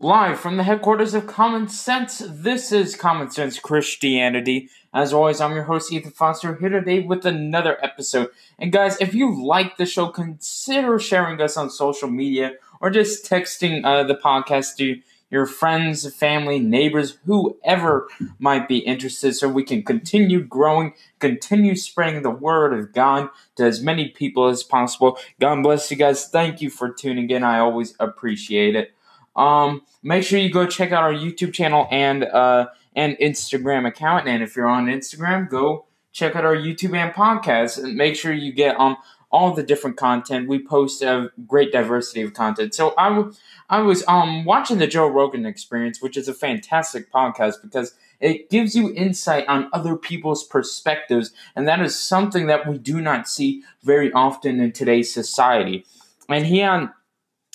Live from the headquarters of Common Sense, this is Common Sense Christianity. As always, I'm your host, Ethan Foster, here today with another episode. And guys, if you like the show, consider sharing us on social media or just texting uh, the podcast to your friends, family, neighbors, whoever might be interested, so we can continue growing, continue spreading the word of God to as many people as possible. God bless you guys. Thank you for tuning in. I always appreciate it. Um, make sure you go check out our YouTube channel and uh, and Instagram account. And if you're on Instagram, go check out our YouTube and podcast. And make sure you get um all the different content. We post a great diversity of content. So I, w- I was um watching the Joe Rogan Experience, which is a fantastic podcast because it gives you insight on other people's perspectives, and that is something that we do not see very often in today's society. And he on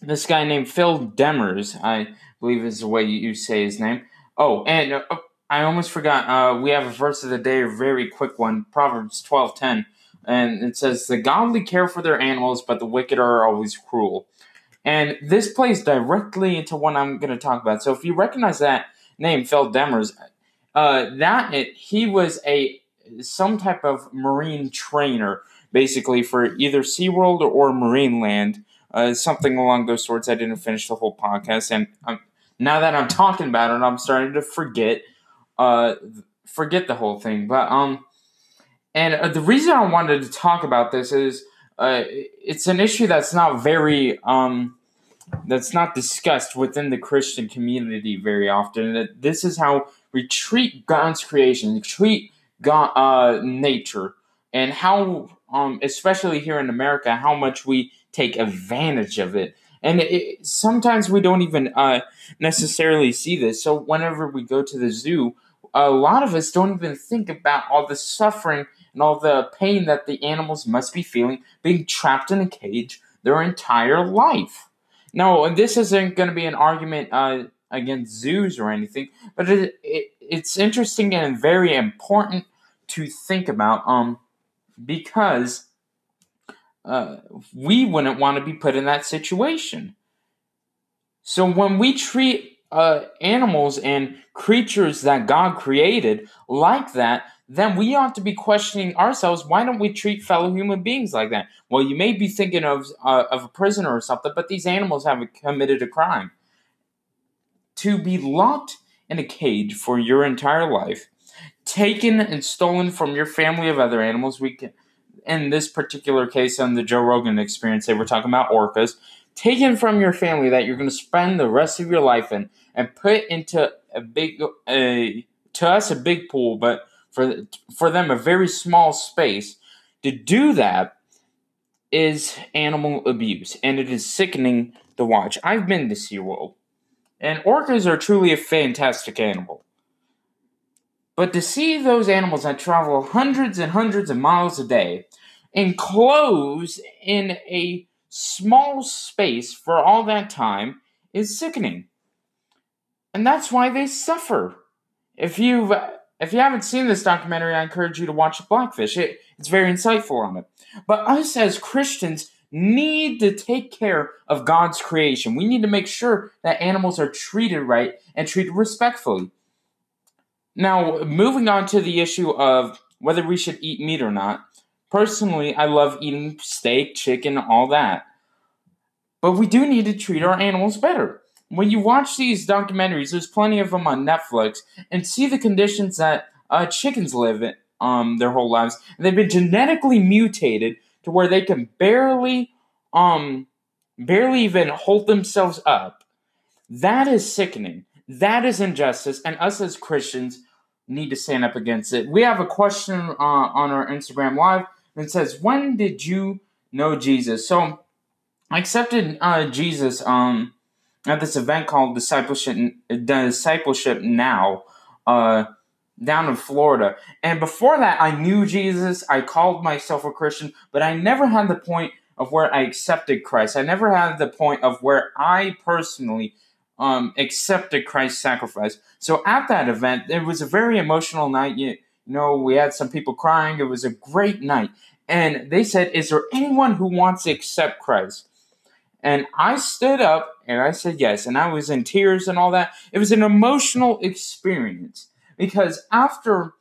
this guy named Phil Demers, I believe is the way you say his name. Oh, and uh, I almost forgot. Uh, we have a verse of the day, a very quick one, Proverbs twelve ten and it says the godly care for their animals, but the wicked are always cruel. And this plays directly into what I'm going to talk about. So if you recognize that name, Phil Demers, uh, that it, he was a some type of marine trainer, basically for either SeaWorld or Marineland, uh, something along those sorts. I didn't finish the whole podcast, and um, now that I'm talking about it, I'm starting to forget, uh, forget the whole thing. But um, and uh, the reason I wanted to talk about this is uh, it's an issue that's not very um, that's not discussed within the Christian community very often. That this is how we treat God's creation, treat God, uh, nature, and how, um, especially here in America, how much we take advantage of it. And it, sometimes we don't even uh, necessarily see this. So whenever we go to the zoo, a lot of us don't even think about all the suffering and all the pain that the animals must be feeling being trapped in a cage their entire life. Now, this isn't going to be an argument uh, against zoos or anything, but it, it, it's interesting and very important to think about um, because uh, we wouldn't want to be put in that situation. So when we treat uh, animals and creatures that God created like that, then we ought to be questioning ourselves why don't we treat fellow human beings like that? Well, you may be thinking of, uh, of a prisoner or something, but these animals haven't committed a crime. To be locked in a cage for your entire life, taken and stolen from your family of other animals, we can, in this particular case on the Joe Rogan experience, they were talking about orcas, taken from your family that you're going to spend the rest of your life in and put into a big, a, to us, a big pool, but for for them a very small space to do that is animal abuse and it is sickening to watch. I've been to SeaWorld and orcas are truly a fantastic animal. But to see those animals that travel hundreds and hundreds of miles a day enclosed in a small space for all that time is sickening. And that's why they suffer. If you've if you haven't seen this documentary, I encourage you to watch Blackfish. It, it's very insightful on it. But us as Christians need to take care of God's creation. We need to make sure that animals are treated right and treated respectfully. Now, moving on to the issue of whether we should eat meat or not. Personally, I love eating steak, chicken, all that. But we do need to treat our animals better when you watch these documentaries, there's plenty of them on Netflix, and see the conditions that uh, chickens live in um, their whole lives. And they've been genetically mutated to where they can barely, um, barely even hold themselves up. That is sickening. That is injustice, and us as Christians need to stand up against it. We have a question uh, on our Instagram live that says, "When did you know Jesus?" So I accepted uh, Jesus um at this event called Discipleship Discipleship Now, uh, down in Florida. And before that, I knew Jesus. I called myself a Christian, but I never had the point of where I accepted Christ. I never had the point of where I personally um, accepted Christ's sacrifice. So at that event, it was a very emotional night. You, you know, we had some people crying. It was a great night. And they said, Is there anyone who wants to accept Christ? And I stood up and I said yes. And I was in tears and all that. It was an emotional experience because after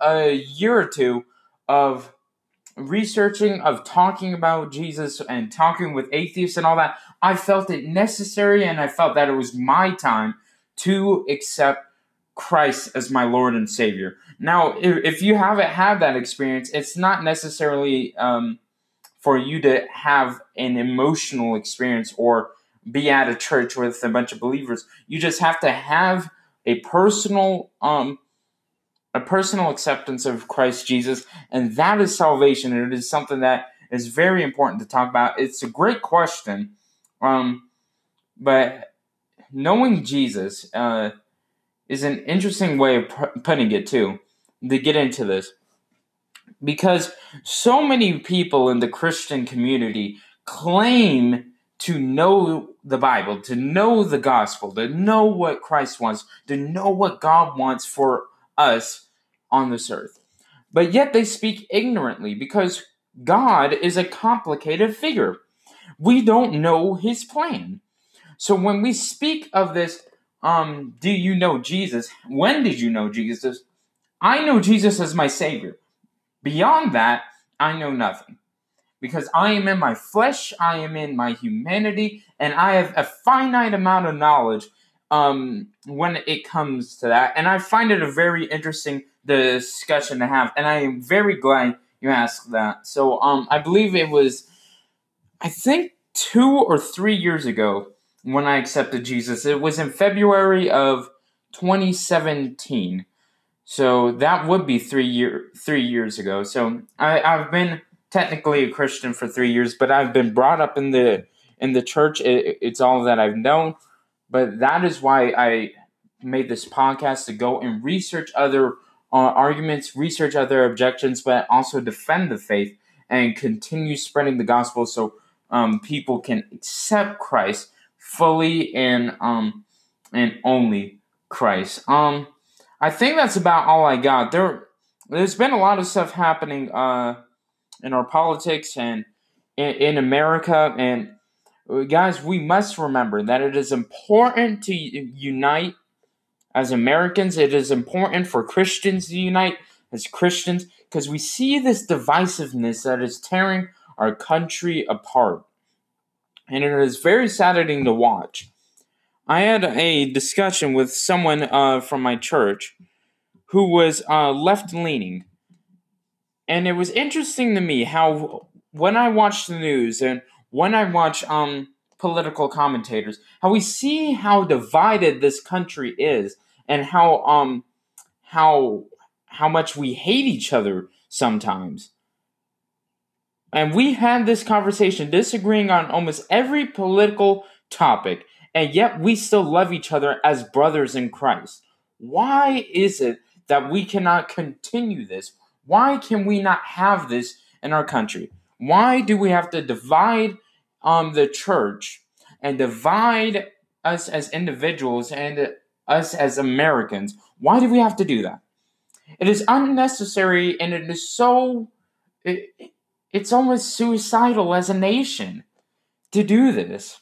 a year or two of researching, of talking about Jesus and talking with atheists and all that, I felt it necessary and I felt that it was my time to accept Christ as my Lord and Savior. Now, if, if you haven't had that experience, it's not necessarily um, for you to have an emotional experience or be at a church with a bunch of believers. You just have to have a personal um, a personal acceptance of Christ Jesus, and that is salvation. And it is something that is very important to talk about. It's a great question, um, but knowing Jesus uh, is an interesting way of putting it too. To get into this, because so many people in the Christian community claim to know the Bible, to know the gospel, to know what Christ wants, to know what God wants for us on this earth. But yet they speak ignorantly because God is a complicated figure. We don't know his plan. So when we speak of this, um, do you know Jesus? When did you know Jesus? I know Jesus as my Savior. Beyond that, I know nothing. Because I am in my flesh, I am in my humanity, and I have a finite amount of knowledge um, when it comes to that. And I find it a very interesting discussion to have, and I am very glad you asked that. So, um, I believe it was, I think, two or three years ago when I accepted Jesus. It was in February of 2017. So that would be three year three years ago. So I, I've been technically a Christian for three years, but I've been brought up in the in the church. It, it's all that I've known. But that is why I made this podcast to go and research other uh, arguments, research other objections, but also defend the faith and continue spreading the gospel so um, people can accept Christ fully and um, and only Christ. Um, I think that's about all I got. There, there's been a lot of stuff happening uh, in our politics and in, in America, and guys, we must remember that it is important to unite as Americans. It is important for Christians to unite as Christians because we see this divisiveness that is tearing our country apart. And it is very saddening to watch. I had a discussion with someone uh, from my church who was uh, left leaning. And it was interesting to me how, when I watch the news and when I watch um political commentators, how we see how divided this country is and how um how how much we hate each other sometimes. And we had this conversation disagreeing on almost every political topic, and yet we still love each other as brothers in Christ. Why is it that we cannot continue this? Why can we not have this in our country? Why do we have to divide um, the church and divide us as individuals and us as Americans? Why do we have to do that? It is unnecessary and it is so. It, it's almost suicidal as a nation to do this.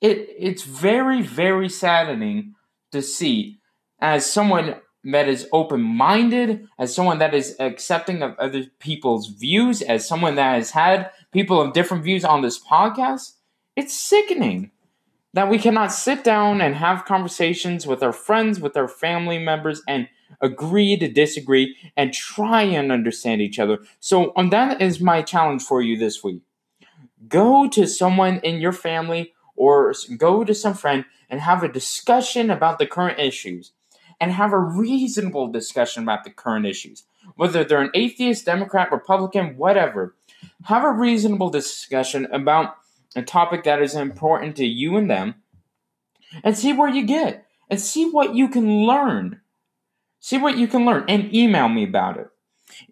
It, it's very, very saddening to see as someone that is open minded, as someone that is accepting of other people's views, as someone that has had people of different views on this podcast, it's sickening that we cannot sit down and have conversations with our friends, with our family members, and agree to disagree and try and understand each other. So, um, that is my challenge for you this week. Go to someone in your family or go to some friend and have a discussion about the current issues and have a reasonable discussion about the current issues. Whether they're an atheist, Democrat, Republican, whatever, have a reasonable discussion about a topic that is important to you and them and see where you get and see what you can learn. See what you can learn and email me about it.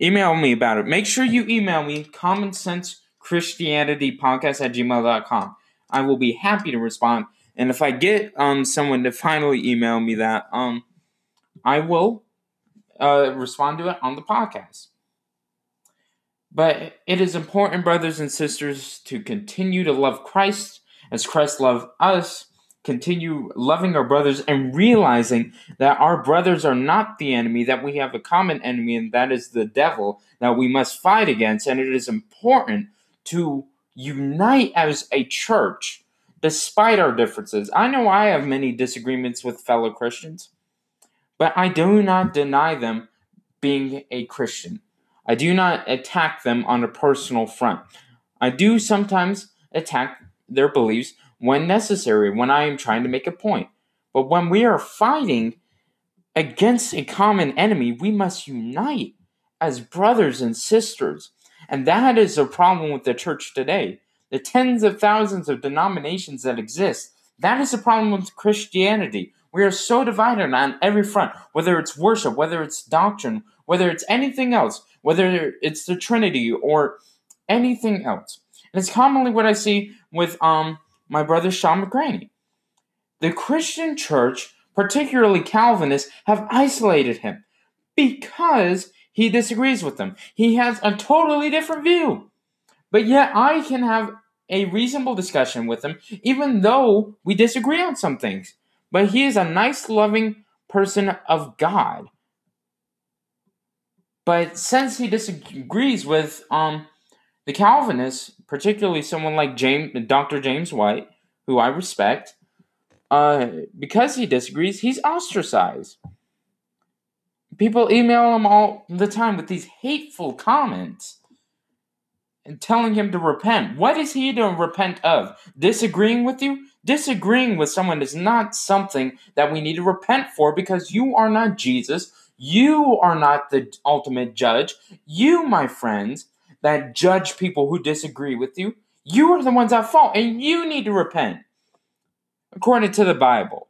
Email me about it. Make sure you email me common sense Christianity podcast at gmail.com. I will be happy to respond. And if I get um someone to finally email me that, um I will uh, respond to it on the podcast. But it is important, brothers and sisters, to continue to love Christ as Christ loved us, continue loving our brothers and realizing that our brothers are not the enemy, that we have a common enemy, and that is the devil that we must fight against. And it is important to unite as a church despite our differences. I know I have many disagreements with fellow Christians, but I do not deny them being a Christian. I do not attack them on a personal front. I do sometimes attack their beliefs when necessary, when I am trying to make a point. But when we are fighting against a common enemy, we must unite as brothers and sisters. And that is a problem with the church today. The tens of thousands of denominations that exist, that is a problem with Christianity. We are so divided on every front, whether it's worship, whether it's doctrine, whether it's anything else, whether it's the Trinity or anything else. And it's commonly what I see with um my brother Shawn McCraney. The Christian church, particularly Calvinists, have isolated him because he disagrees with them. He has a totally different view. But yet I can have a reasonable discussion with him, even though we disagree on some things. But he is a nice, loving person of God. But since he disagrees with um the Calvinists, particularly someone like James, Dr. James White, who I respect, uh, because he disagrees, he's ostracized. People email him all the time with these hateful comments and telling him to repent. What is he to repent of? Disagreeing with you? Disagreeing with someone is not something that we need to repent for because you are not Jesus. You are not the ultimate judge. You, my friends, that judge people who disagree with you, you are the ones at fault and you need to repent according to the Bible.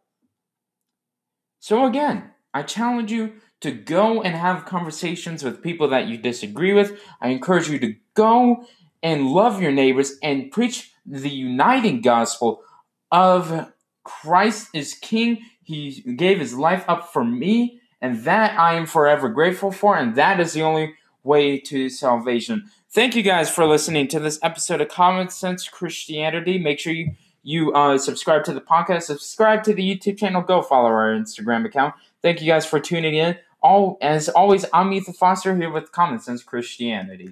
So, again, I challenge you to go and have conversations with people that you disagree with. I encourage you to go and love your neighbors and preach the uniting gospel of Christ is King. He gave his life up for me, and that I am forever grateful for, and that is the only way to salvation. Thank you guys for listening to this episode of Common Sense Christianity. Make sure you you uh, subscribe to the podcast, subscribe to the YouTube channel, go follow our Instagram account. Thank you guys for tuning in. All as always, I'm Ethan Foster here with Common Sense Christianity.